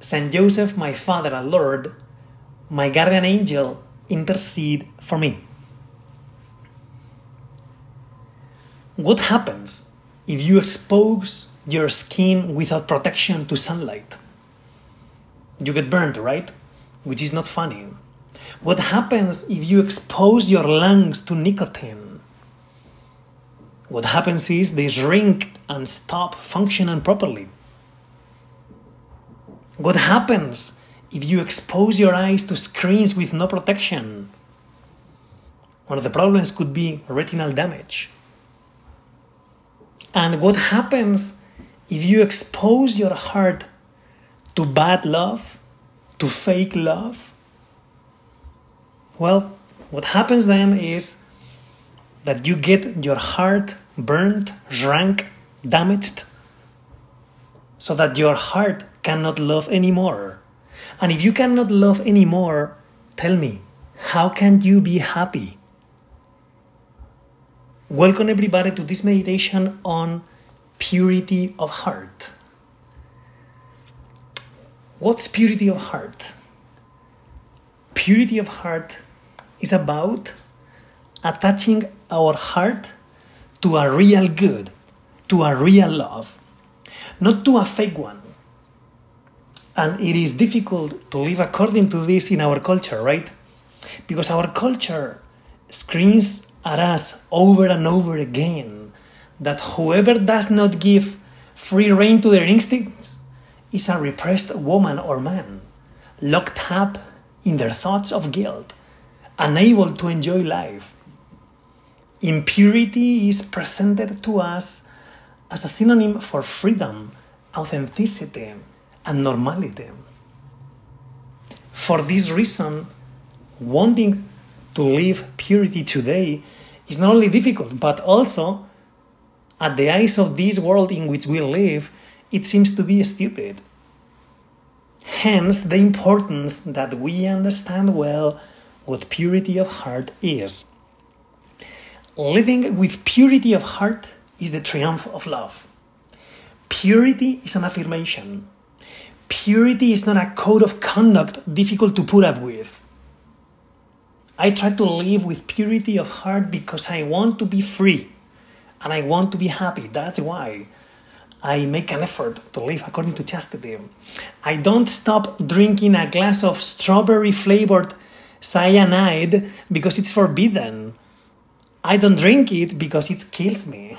Saint Joseph, my Father and Lord, my guardian angel, intercede for me. What happens if you expose your skin without protection to sunlight? You get burned, right? Which is not funny. What happens if you expose your lungs to nicotine? What happens is they shrink and stop functioning properly. What happens if you expose your eyes to screens with no protection? One of the problems could be retinal damage. And what happens if you expose your heart to bad love, to fake love? Well, what happens then is that you get your heart burned, shrunk, damaged, so that your heart cannot love anymore. And if you cannot love anymore, tell me, how can you be happy? Welcome everybody to this meditation on purity of heart. What's purity of heart? Purity of heart is about attaching our heart to a real good, to a real love, not to a fake one. And it is difficult to live according to this in our culture, right? Because our culture screams at us over and over again that whoever does not give free rein to their instincts is a repressed woman or man, locked up in their thoughts of guilt, unable to enjoy life. Impurity is presented to us as a synonym for freedom, authenticity, and normality. For this reason, wanting to live purity today is not only difficult, but also, at the eyes of this world in which we live, it seems to be stupid. Hence, the importance that we understand well what purity of heart is. Living with purity of heart is the triumph of love. Purity is an affirmation. Purity is not a code of conduct difficult to put up with. I try to live with purity of heart because I want to be free and I want to be happy. That's why I make an effort to live according to chastity. I don't stop drinking a glass of strawberry flavored cyanide because it's forbidden. I don't drink it because it kills me.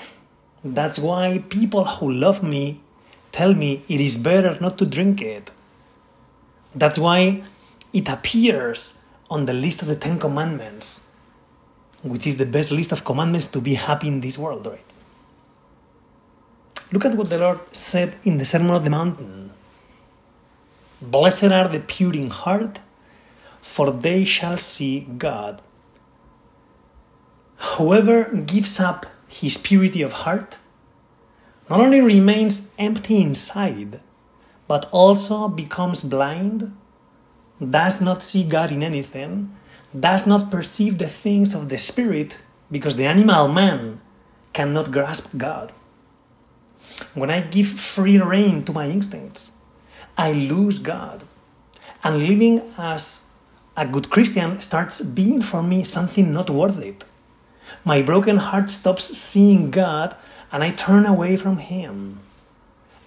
That's why people who love me tell me it is better not to drink it. That's why it appears on the list of the Ten Commandments, which is the best list of commandments to be happy in this world, right? Look at what the Lord said in the Sermon on the Mountain Blessed are the pure in heart, for they shall see God. Whoever gives up his purity of heart not only remains empty inside, but also becomes blind does not see God in anything, does not perceive the things of the Spirit, because the animal man cannot grasp God. When I give free rein to my instincts, I lose God. And living as a good Christian starts being for me something not worth it. My broken heart stops seeing God and I turn away from Him.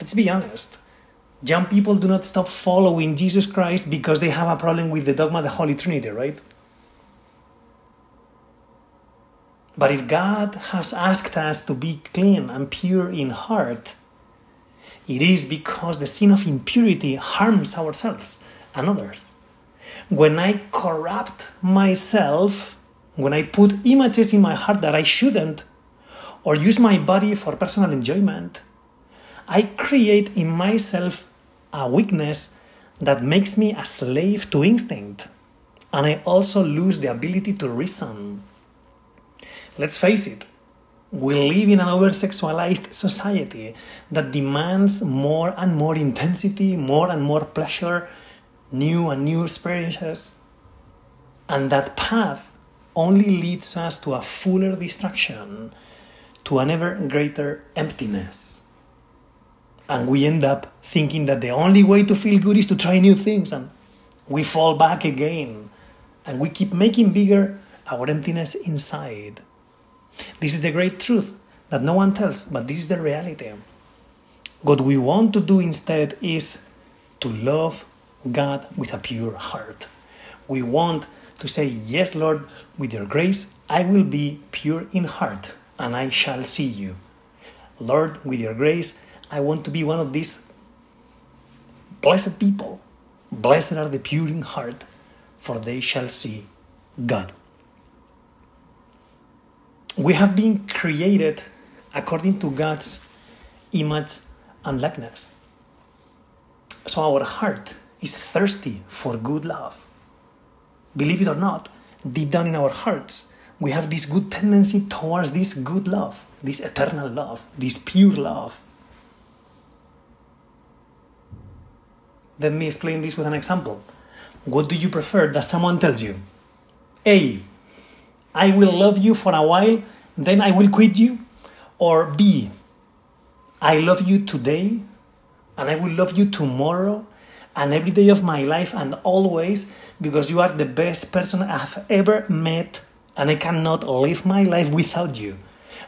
Let's be honest. Young people do not stop following Jesus Christ because they have a problem with the dogma of the Holy Trinity, right? But if God has asked us to be clean and pure in heart, it is because the sin of impurity harms ourselves and others. When I corrupt myself, when I put images in my heart that I shouldn't, or use my body for personal enjoyment, I create in myself a weakness that makes me a slave to instinct, and I also lose the ability to reason. Let's face it, we live in an over sexualized society that demands more and more intensity, more and more pleasure, new and new experiences. And that path only leads us to a fuller distraction, to an ever greater emptiness. And we end up thinking that the only way to feel good is to try new things, and we fall back again, and we keep making bigger our emptiness inside. This is the great truth that no one tells, but this is the reality. What we want to do instead is to love God with a pure heart. We want to say, Yes, Lord, with your grace, I will be pure in heart and I shall see you. Lord, with your grace, I want to be one of these blessed people. Blessed are the pure in heart, for they shall see God. We have been created according to God's image and likeness. So our heart is thirsty for good love. Believe it or not, deep down in our hearts, we have this good tendency towards this good love, this eternal love, this pure love. Let me explain this with an example. What do you prefer that someone tells you? A. I will love you for a while, then I will quit you. Or B. I love you today, and I will love you tomorrow, and every day of my life, and always, because you are the best person I've ever met, and I cannot live my life without you.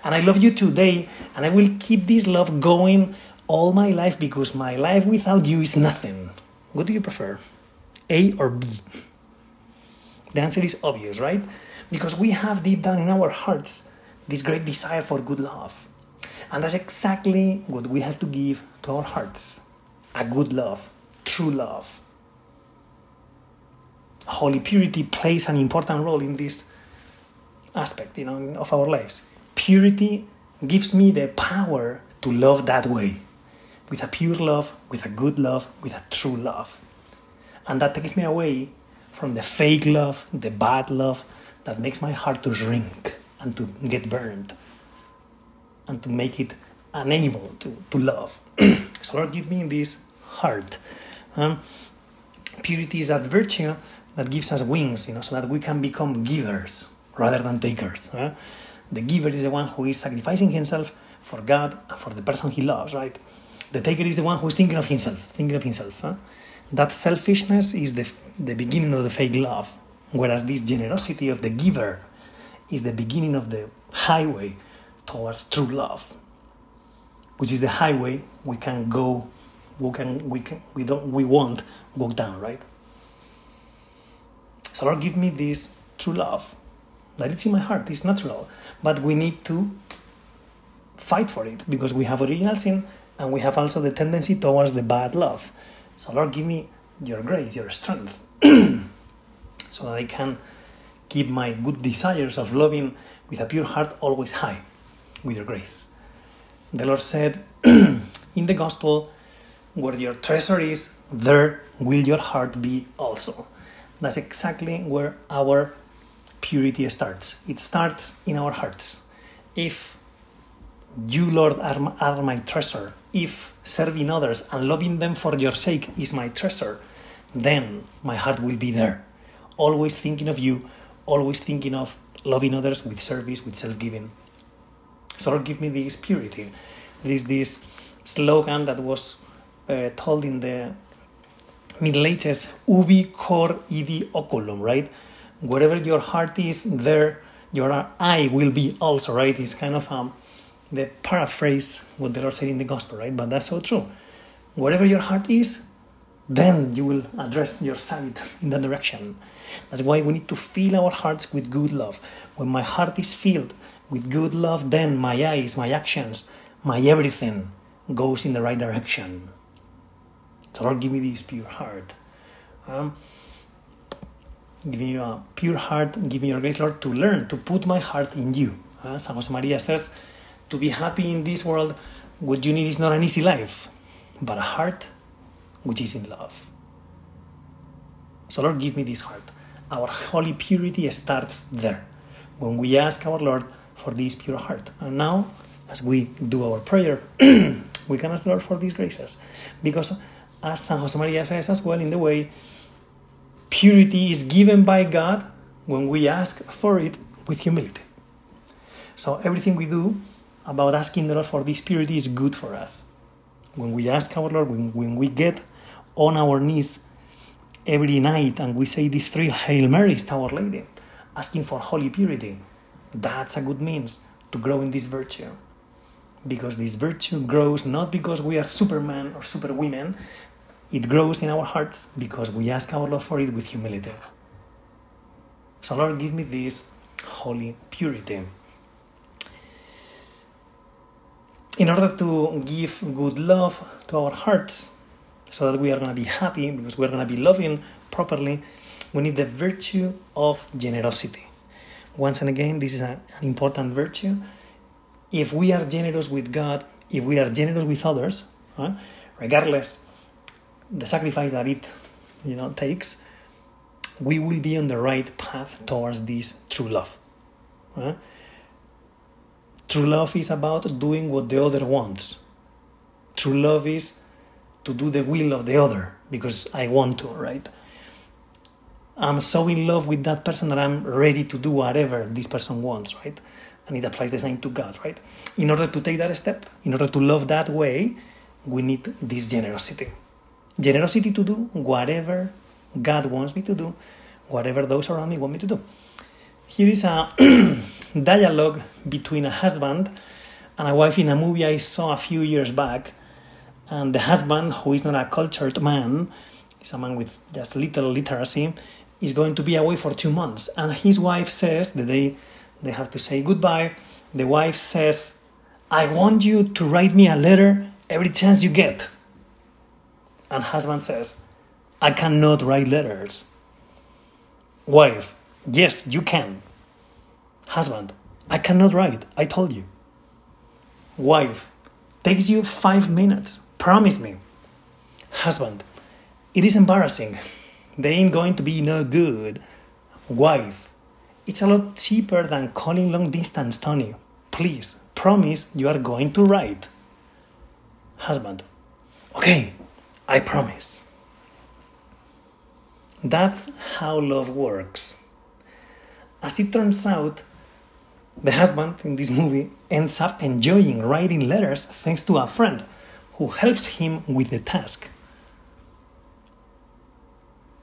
And I love you today, and I will keep this love going all my life because my life without you is nothing. What do you prefer? A or B? The answer is obvious, right? Because we have deep down in our hearts this great desire for good love. And that's exactly what we have to give to our hearts a good love, true love. Holy purity plays an important role in this aspect you know, of our lives. Purity gives me the power to love that way with a pure love, with a good love, with a true love. And that takes me away from the fake love, the bad love that makes my heart to shrink and to get burned and to make it unable to, to love. so, Lord, give me this heart. Um, purity is that virtue that gives us wings, you know, so that we can become givers rather than takers. The giver is the one who is sacrificing himself for God and for the person he loves, right? The taker is the one who is thinking of himself, thinking of himself. That selfishness is the, the beginning of the fake love, whereas this generosity of the giver is the beginning of the highway towards true love, which is the highway we can go, we can, we can, we don't, we won't walk down, right? So Lord, give me this true love that it's in my heart, it's natural, but we need to fight for it because we have original sin and we have also the tendency towards the bad love. So, Lord, give me your grace, your strength, so that I can keep my good desires of loving with a pure heart always high with your grace. The Lord said in the Gospel, Where your treasure is, there will your heart be also. That's exactly where our purity starts. It starts in our hearts. If you, Lord, are, are my treasure, if serving others and loving them for your sake is my treasure, then my heart will be there. Always thinking of you, always thinking of loving others with service, with self giving. So, Lord, give me this purity. There is this slogan that was uh, told in the Middle Ages Ubi cor ibi oculum, right? Wherever your heart is, there your eye will be also, right? It's kind of um, the paraphrase what the Lord said in the gospel, right? But that's so true. Wherever your heart is, then you will address your sight in that direction. That's why we need to fill our hearts with good love. When my heart is filled with good love, then my eyes, my actions, my everything goes in the right direction. So Lord, give me this pure heart. Um, give me a pure heart, give me your grace, Lord, to learn to put my heart in you. Uh, San Josemaría says, to be happy in this world, what you need is not an easy life, but a heart which is in love. So, Lord, give me this heart. Our holy purity starts there when we ask our Lord for this pure heart. And now, as we do our prayer, we can ask the Lord for these graces. Because, as San Josemaría says as well in the way, purity is given by God when we ask for it with humility. So, everything we do about asking the Lord for this purity is good for us. When we ask our Lord, when, when we get on our knees every night and we say these three Hail Marys to Our Lady, asking for holy purity, that's a good means to grow in this virtue. Because this virtue grows not because we are superman or superwomen, it grows in our hearts because we ask our Lord for it with humility. So, Lord, give me this holy purity. In order to give good love to our hearts, so that we are going to be happy because we're going to be loving properly, we need the virtue of generosity. Once and again, this is an important virtue. If we are generous with God, if we are generous with others, regardless the sacrifice that it you know takes, we will be on the right path towards this true love. True love is about doing what the other wants. True love is to do the will of the other because I want to, right? I'm so in love with that person that I'm ready to do whatever this person wants, right? And it applies the same to God, right? In order to take that step, in order to love that way, we need this generosity. Generosity to do whatever God wants me to do, whatever those around me want me to do. Here is a dialogue between a husband and a wife in a movie I saw a few years back and the husband, who is not a cultured man, is a man with just little literacy, is going to be away for two months. And his wife says, the day they have to say goodbye, the wife says, I want you to write me a letter every chance you get. And husband says, I cannot write letters. Wife, yes, you can. Husband, I cannot write, I told you. Wife, takes you five minutes. Promise me. Husband, it is embarrassing. They ain't going to be no good. Wife, it's a lot cheaper than calling long distance, Tony. Please, promise you are going to write. Husband, okay, I promise. That's how love works. As it turns out, the husband in this movie ends up enjoying writing letters thanks to a friend who helps him with the task.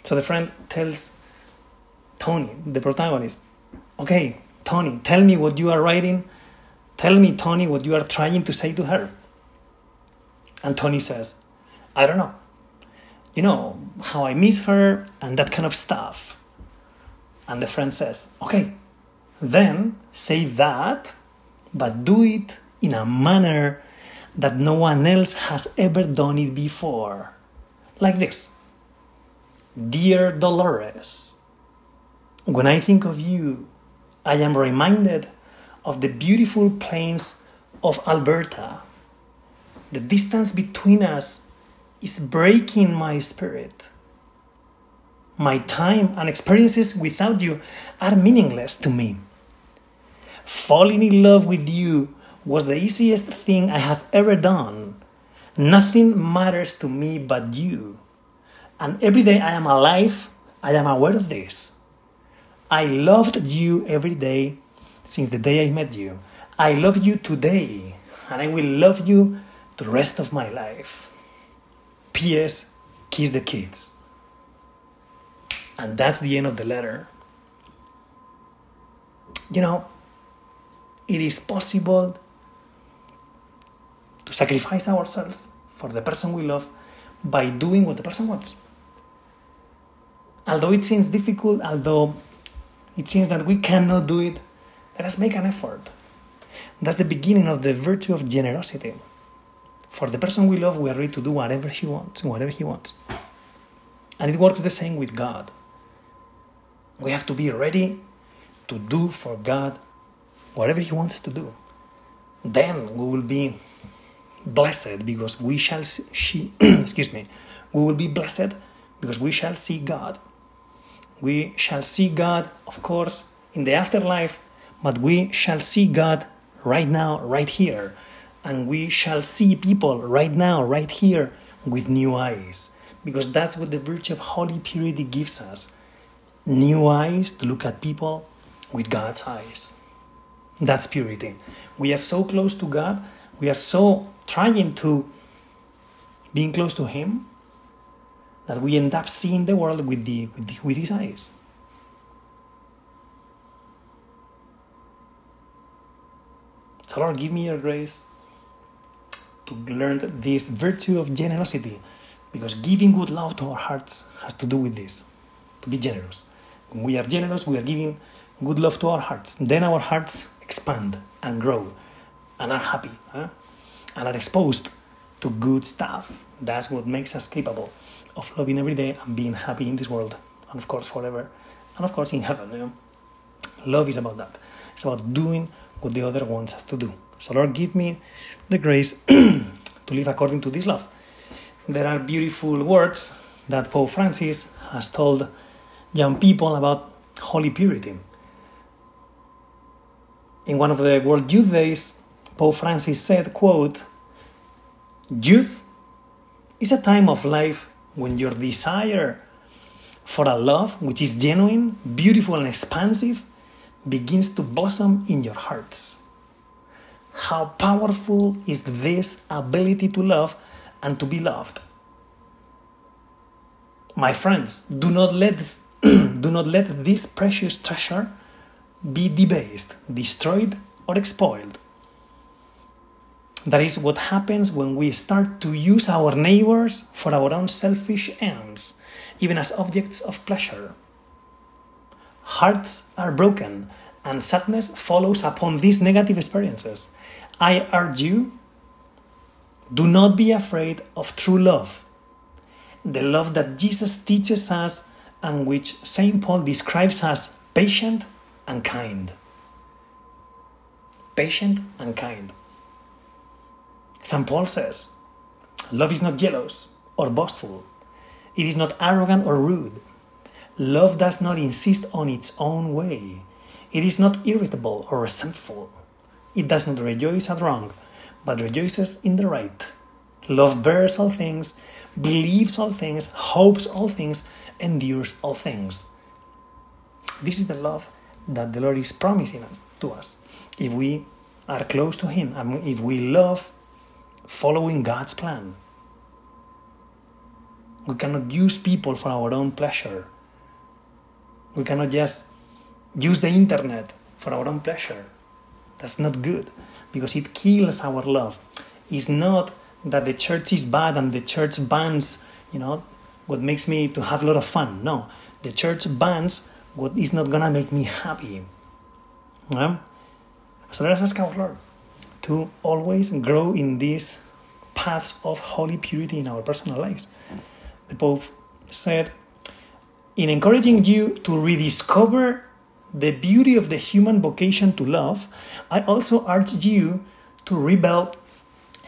So the friend tells Tony, the protagonist, okay, Tony, tell me what you are writing. Tell me, Tony, what you are trying to say to her. And Tony says, I don't know. You know, how I miss her and that kind of stuff. And the friend says, okay, then say that, but do it in a manner that no one else has ever done it before. Like this Dear Dolores, when I think of you, I am reminded of the beautiful plains of Alberta. The distance between us is breaking my spirit. My time and experiences without you are meaningless to me. Falling in love with you was the easiest thing I have ever done. Nothing matters to me but you. And every day I am alive, I am aware of this. I loved you every day since the day I met you. I love you today, and I will love you the rest of my life. P.S. Kiss the kids. And that's the end of the letter. You know, it is possible to sacrifice ourselves for the person we love by doing what the person wants. Although it seems difficult, although it seems that we cannot do it, let us make an effort. That's the beginning of the virtue of generosity. For the person we love, we are ready to do whatever he wants, whatever he wants. And it works the same with God. We have to be ready to do for God whatever He wants to do. Then we will be blessed because we shall see, excuse me, we will be blessed because we shall see God. We shall see God, of course, in the afterlife, but we shall see God right now, right here. And we shall see people right now, right here, with new eyes. Because that's what the virtue of holy purity gives us new eyes to look at people with God's eyes. That's purity. We are so close to God, we are so trying to being close to Him that we end up seeing the world with, the, with, the, with His eyes. So, Lord, give me your grace to learn this virtue of generosity because giving good love to our hearts has to do with this to be generous. When we are generous, we are giving good love to our hearts. Then our hearts expand and grow and are happy huh? and are exposed to good stuff. That's what makes us capable of loving every day and being happy in this world and, of course, forever. And, of course, in heaven. You know? Love is about that. It's about doing what the other wants us to do. So, Lord, give me the grace to live according to this love. There are beautiful words that Pope Francis has told young people about holy purity. In one of the World Youth Days, Pope Francis said, quote, Youth is a time of life when your desire for a love which is genuine, beautiful, and expansive begins to blossom in your hearts. How powerful is this ability to love and to be loved? My friends, do not let do not let this precious treasure be debased, destroyed, or spoiled. That is what happens when we start to use our neighbors for our own selfish ends, even as objects of pleasure. Hearts are broken, and sadness follows upon these negative experiences. I urge you do not be afraid of true love, the love that Jesus teaches us and which St. Paul describes as patient and kind. Patient and kind. St. Paul says, Love is not jealous or boastful, it is not arrogant or rude. Love does not insist on its own way. It is not irritable or resentful. It does not rejoice at wrong, but rejoices in the right. Love bears all things, believes all things, hopes all things, endures all things. This is the love that the Lord is promising us, to us. If we are close to Him and if we love following God's plan, we cannot use people for our own pleasure. We cannot just use the internet for our own pleasure. That's not good because it kills our love. It's not that the church is bad and the church bans, you know, what makes me to have a lot of fun. No, the church bans what is not gonna make me happy. Yeah? So let us ask our Lord to always grow in these paths of holy purity in our personal lives. The Pope said, in encouraging you to rediscover the beauty of the human vocation to love, I also urge you to rebel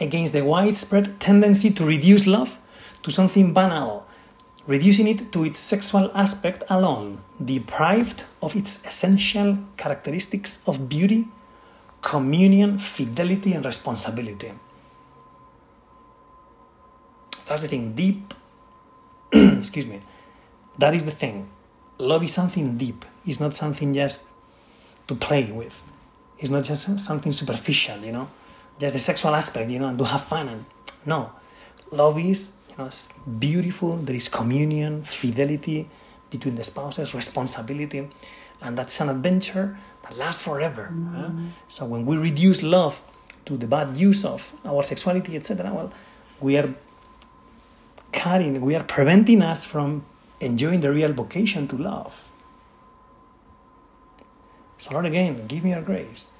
against the widespread tendency to reduce love to something banal reducing it to its sexual aspect alone, deprived of its essential characteristics of beauty, communion, fidelity, and responsibility. That's the thing, deep. excuse me. That is the thing. Love is something deep, it's not something just to play with. It's not just something superficial, you know, just the sexual aspect, you know, and to have fun. And no, love is you know, it's beautiful. There is communion, fidelity between the spouses, responsibility, and that's an adventure that lasts forever. Mm-hmm. So when we reduce love to the bad use of our sexuality, etc., well, we are cutting, we are preventing us from enjoying the real vocation to love. So Lord, again, give me your grace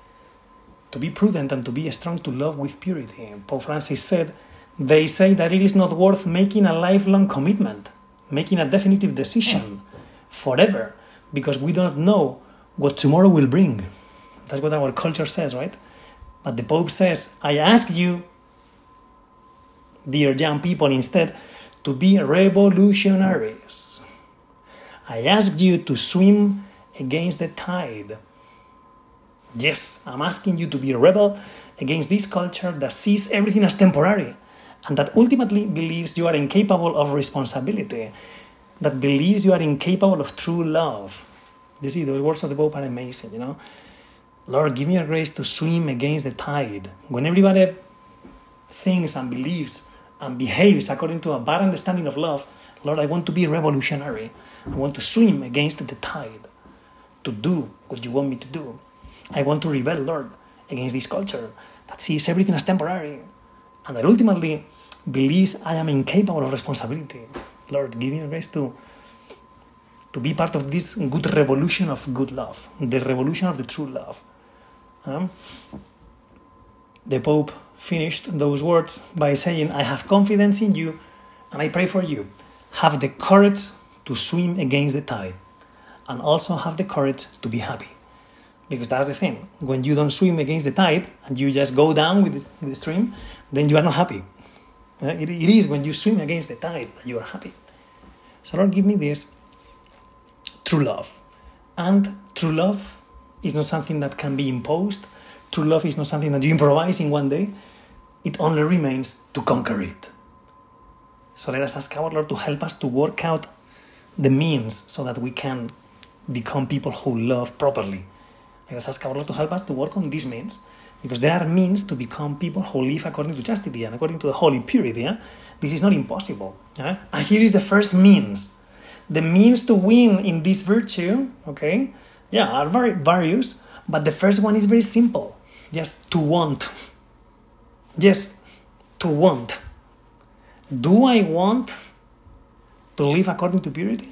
to be prudent and to be strong to love with purity. Pope Francis said they say that it is not worth making a lifelong commitment, making a definitive decision forever, because we don't know what tomorrow will bring. That's what our culture says, right? But the Pope says, I ask you, dear young people, instead, to be revolutionaries. I ask you to swim against the tide. Yes, I'm asking you to be a rebel against this culture that sees everything as temporary and that ultimately believes you are incapable of responsibility, that believes you are incapable of true love. You see, those words of the Pope are amazing, you know. Lord, give me a grace to swim against the tide. When everybody thinks and believes and behaves according to a bad understanding of love, Lord, I want to be revolutionary. I want to swim against the tide, to do what you want me to do. I want to rebel, Lord, against this culture that sees everything as temporary and that ultimately believes I am incapable of responsibility. Lord, give me grace to, to be part of this good revolution of good love, the revolution of the true love. Um, the Pope finished those words by saying, I have confidence in you and I pray for you. Have the courage to swim against the tide and also have the courage to be happy. Because that's the thing. When you don't swim against the tide and you just go down with the, stream, then you are not happy. Uh, it is when you swim against the tide that you are happy. So, Lord, give me this true love. And true love is not something that can be imposed. True love is not something that you improvise in one day. It only remains to conquer it. So let us ask our Lord to help us to work out the means so that we can become people who love properly. Let us ask our Lord to help us to work on these means because there are means to become people who live according to chastity and according to the holy purity. Yeah? This is not impossible. Yeah? And here is the first means. The means to win in this virtue, okay, yeah, are very various, but the first one is very simple. Just to want. Yes, to want. Do I want to live according to purity?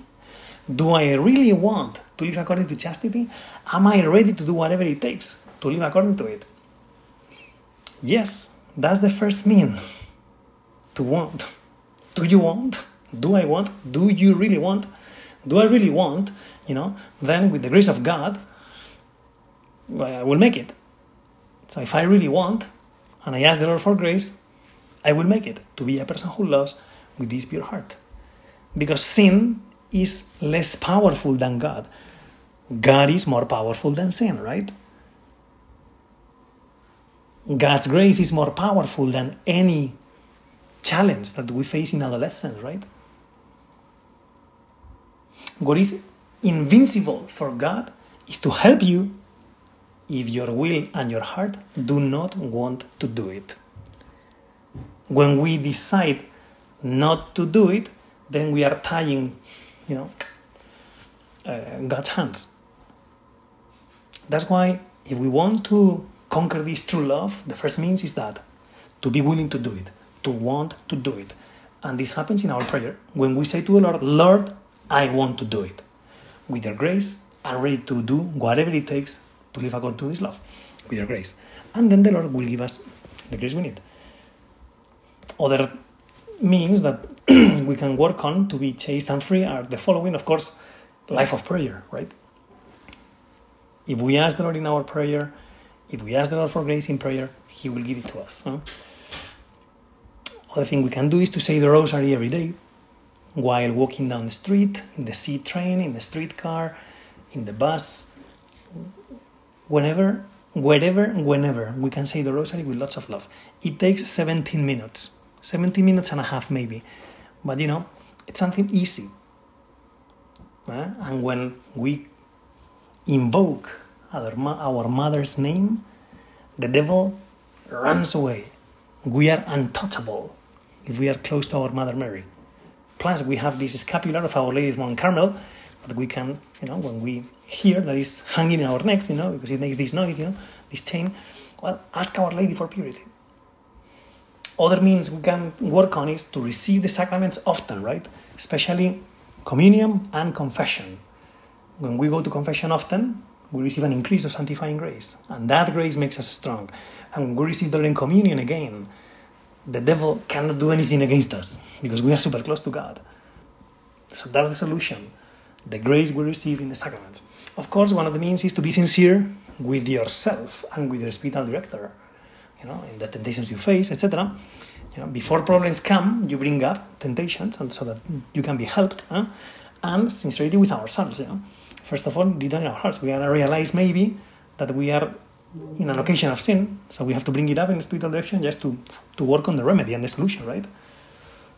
Do I really want to live according to chastity? Am I ready to do whatever it takes to live according to it? Yes, that's the first mean. To want. Do you want? Do I want? Do you really want? Do I really want? You know, then with the grace of God, uh, I will make it. So if I really want, and I ask the Lord for grace, I will make it to be a person who loves with this pure heart. Because sin is less powerful than God. God is more powerful than sin, right? God's grace is more powerful than any challenge that we face in adolescence, right? What is invincible for God is to help you if your will and your heart do not want to do it. When we decide not to do it, then we are tying, you know, uh, God's hands. That's why if we want to conquer this true love, the first means is that to be willing to do it, to want to do it. And this happens in our prayer when we say to the Lord, Lord, I want to do it. With your grace, I'm ready to do whatever it takes to live according to this love, with your grace. And then the Lord will give us the grace we need. Other means that we can work on to be chaste and free are the following, of course, life of prayer, right? If we ask the Lord in our prayer, if we ask the Lord for grace in prayer, He will give it to us. Huh? Other thing we can do is to say the rosary every day while walking down the street, in the C train, in the streetcar, in the bus, whenever, wherever, whenever we can say the rosary with lots of love. It takes 17 minutes, 17 minutes and a half maybe, but you know, it's something easy. Uh, and when we invoke our, our mother's name, the devil runs away. We are untouchable if we are close to our Mother Mary. Plus, we have this scapular of Our Lady of Mount Carmel that we can, you know, when we hear that is hanging in our necks, you know, because it makes this noise, you know, this chain. Well, ask Our Lady for purity. Other means we can work on is to receive the sacraments often, right? Especially communion and confession. When we go to confession often, we receive an increase of sanctifying grace. And that grace makes us strong. And when we receive the Holy Communion again, the devil cannot do anything against us because we are super close to God. So that's the solution. The grace we receive in the sacraments. Of course, one of the means is to be sincere with yourself and with your spiritual director. You know, in the temptations you face, etc. You know, before problems come, you bring up temptations, and so that you can be helped. Huh? and sincerity with ourselves. You know, first of all, deep down in our hearts, we gotta realize maybe that we are in a location of sin, so we have to bring it up in spiritual direction just to to work on the remedy and the solution, right?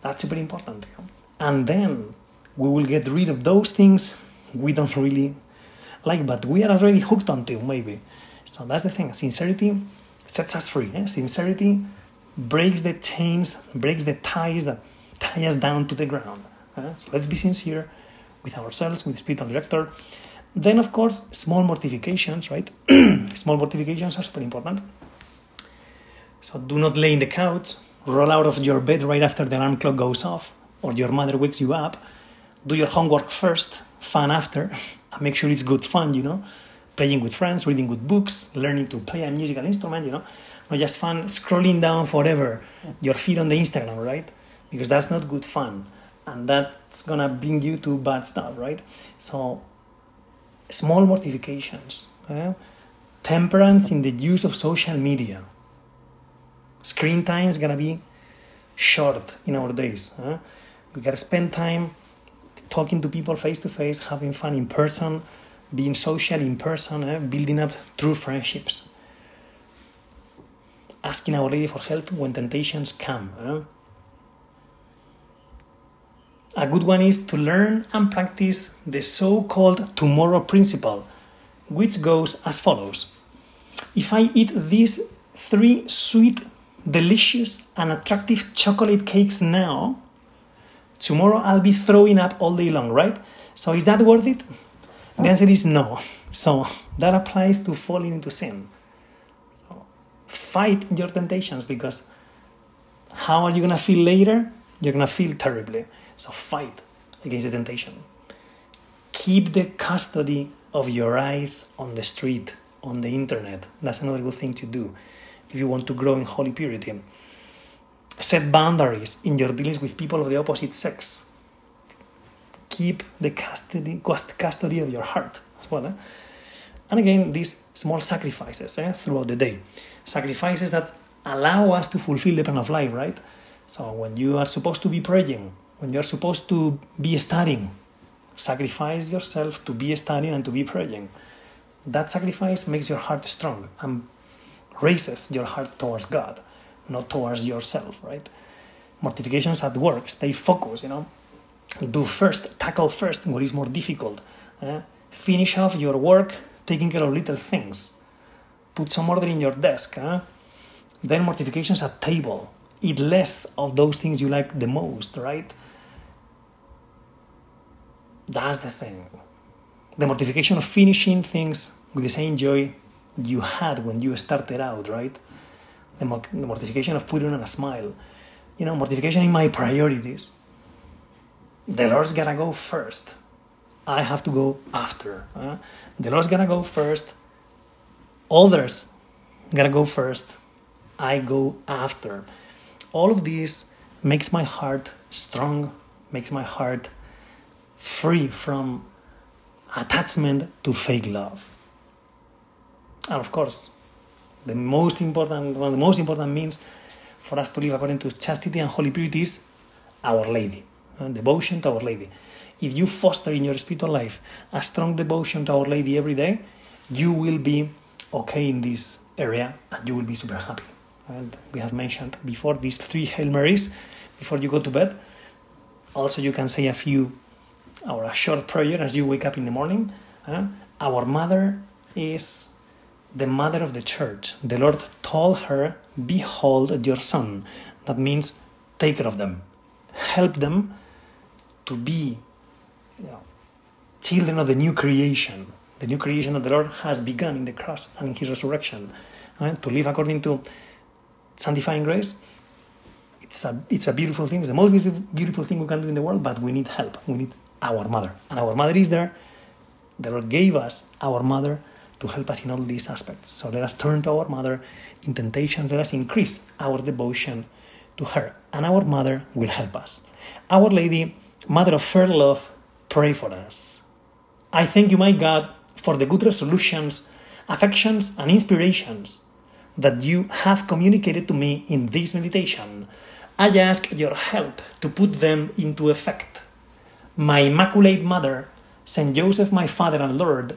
That's super important. You know? And then we will get rid of those things we don't really like, but we are already hooked onto maybe. So that's the thing. Sincerity sets us free. Eh? Sincerity breaks the chains, breaks the ties that tie us down to the ground. Eh? So let's be sincere with ourselves, with the spiritual director. Then, of course, small mortifications, right? small mortifications are super important. So do not lay in the couch, roll out of your bed right after the alarm clock goes off, or your mother wakes you up. Do your homework first, fun after, and make sure it's good fun, you know? Playing with friends, reading good books, learning to play a musical instrument, you know? Not just fun scrolling down forever your feed on the Instagram, right? Because that's not good fun. And that's gonna bring you to bad stuff, right? So, small mortifications, eh? temperance in the use of social media. Screen time is gonna be short in our days. Eh? We gotta spend time talking to people face to face, having fun in person, being social in person, eh? building up true friendships. Asking Our Lady for help when temptations come. Eh? A good one is to learn and practice the so called tomorrow principle, which goes as follows If I eat these three sweet, delicious, and attractive chocolate cakes now, tomorrow I'll be throwing up all day long, right? So is that worth it? The answer is no. So that applies to falling into sin. So fight your temptations because how are you gonna feel later? You're gonna feel terribly. So fight against the temptation. Keep the custody of your eyes on the street, on the internet. That's another good thing to do if you want to grow in holy purity. Set boundaries in your dealings with people of the opposite sex. Keep the custody, custody of your heart as well. Eh? And again, these small sacrifices eh, throughout the day. Sacrifices that allow us to fulfill the plan of life, right? So when you are supposed to be praying, when you're supposed to be studying, sacrifice yourself to be studying and to be praying. That sacrifice makes your heart strong and raises your heart towards God, not towards yourself, right? Mortifications at work, stay focused, you know. Do first, tackle first what is more difficult. Eh? Finish off your work taking care of little things. Put some order in your desk. Eh? Then mortifications at table. Eat less of those things you like the most, right? That's the thing. The mortification of finishing things with the same joy you had when you started out, right? The, mo- the mortification of putting on a smile. You know, mortification in my priorities. The Lord's gotta go first. I have to go after. Huh? The Lord's gotta go first. Others gotta go first. I go after. All of this makes my heart strong, makes my heart free from attachment to fake love. And of course, the most important, one of the most important means for us to live according to chastity and holy purity is Our Lady, uh, devotion to Our Lady. If you foster in your spiritual life a strong devotion to Our Lady every day, you will be okay in this area and you will be super happy. And we have mentioned before these three Hail Marys before you go to bed. Also, you can say a few or a short prayer as you wake up in the morning. Uh, our mother is the mother of the church. The Lord told her, Behold your son. That means take care of them, help them to be you know, children of the new creation, the new creation that the Lord has begun in the cross and in his resurrection. Uh, to live according to sanctifying grace, it's a, it's a beautiful thing. It's the most beautiful, beautiful thing we can do in the world, but we need help. We need our mother. And our mother is there. The Lord gave us our mother to help us in all these aspects. So let us turn to our mother in temptations. Let us increase our devotion to her. And our mother will help us. Our Lady, Mother of Fair Love, pray for us. I thank you, my God, for the good resolutions, affections, and inspirations that you have communicated to me in this meditation. I ask your help to put them into effect. my Immaculate Mother, Saint Joseph, my Father and Lord,